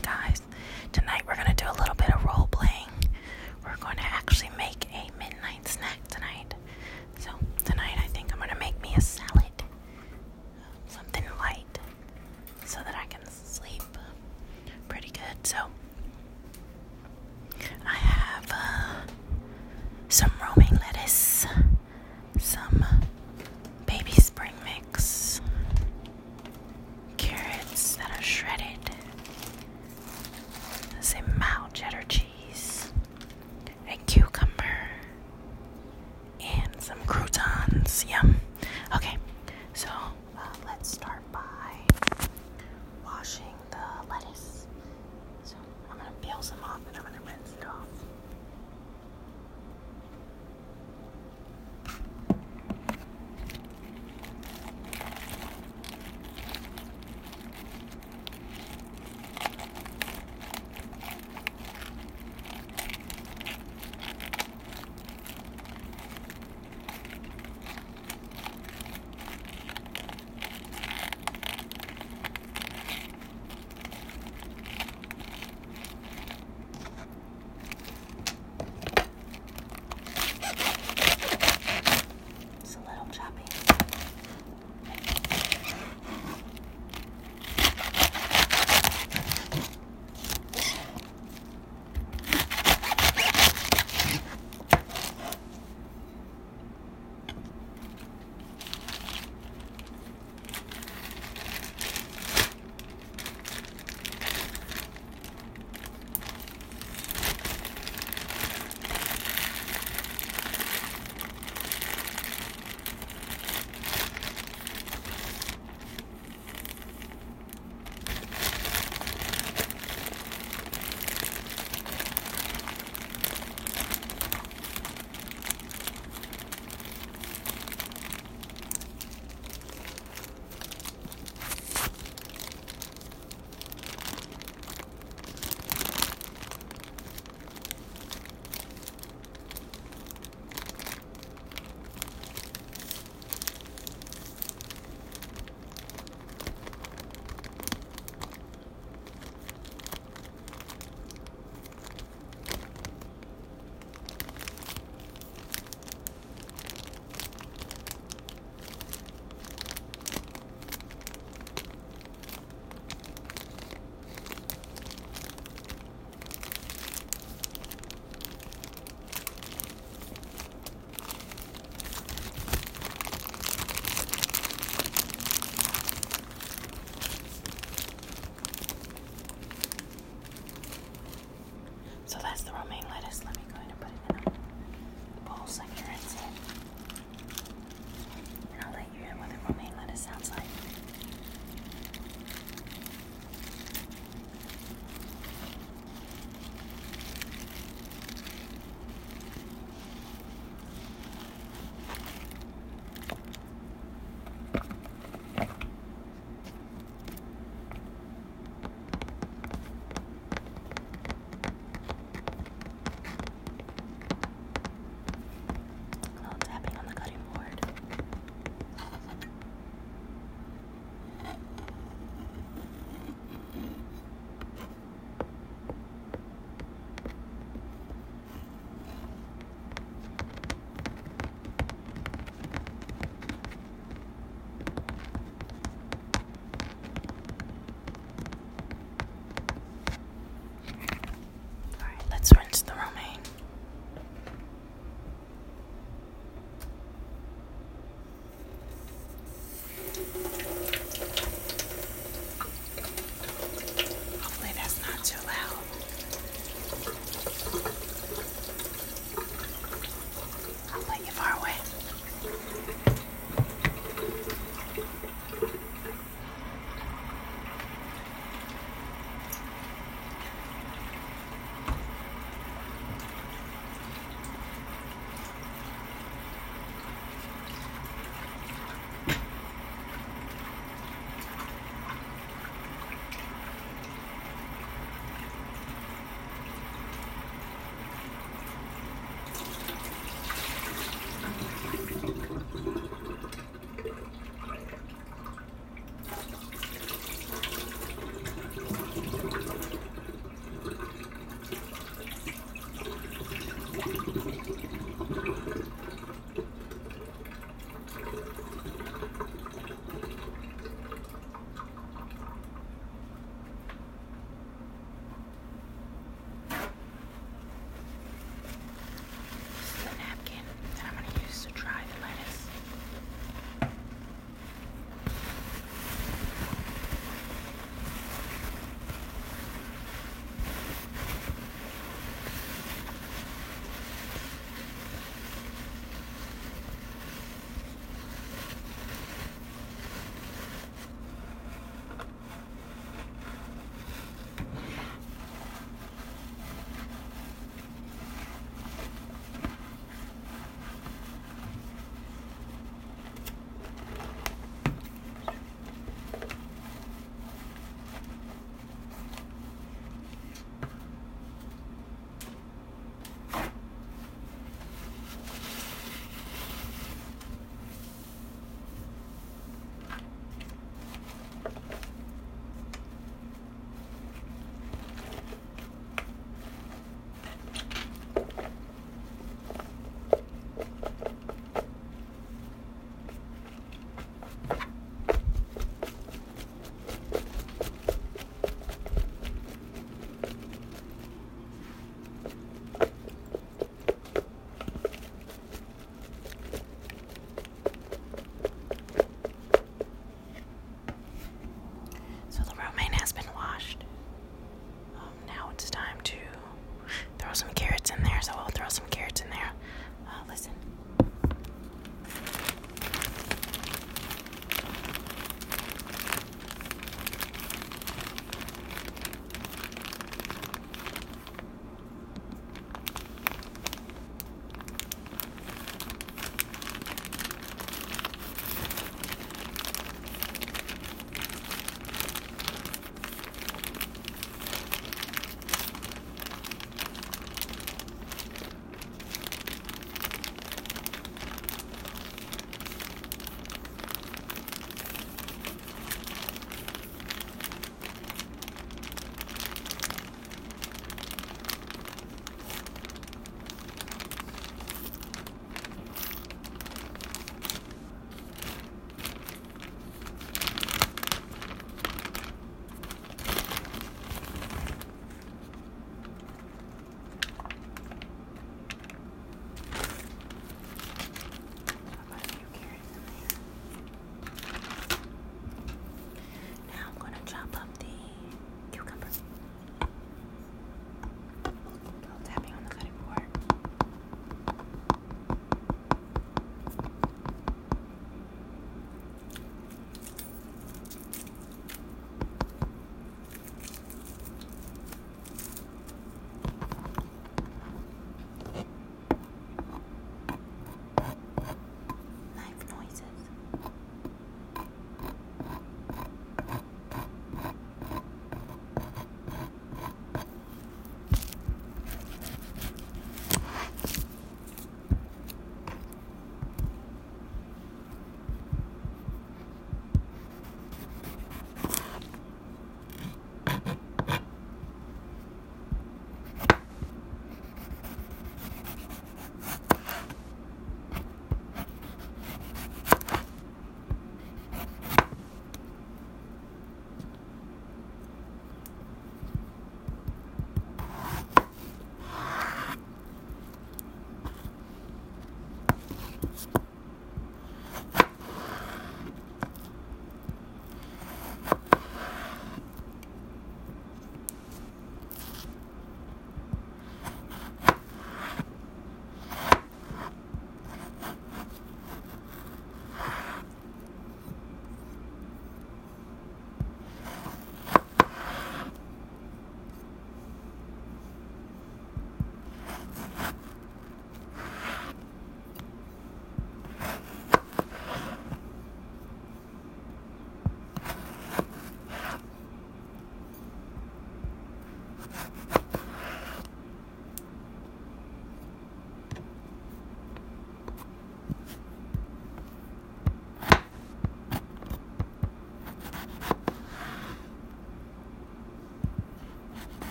guys, tonight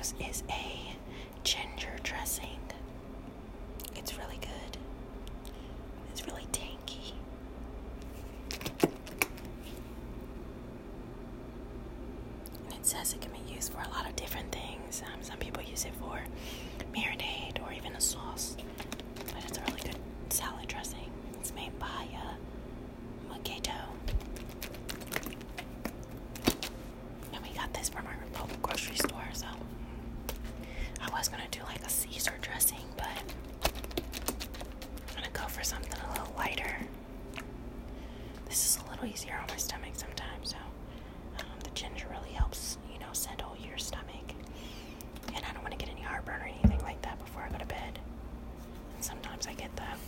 Is a ginger dressing. for something a little lighter. This is a little easier on my stomach sometimes, so um, the ginger really helps, you know, settle your stomach. And I don't want to get any heartburn or anything like that before I go to bed. And sometimes I get that.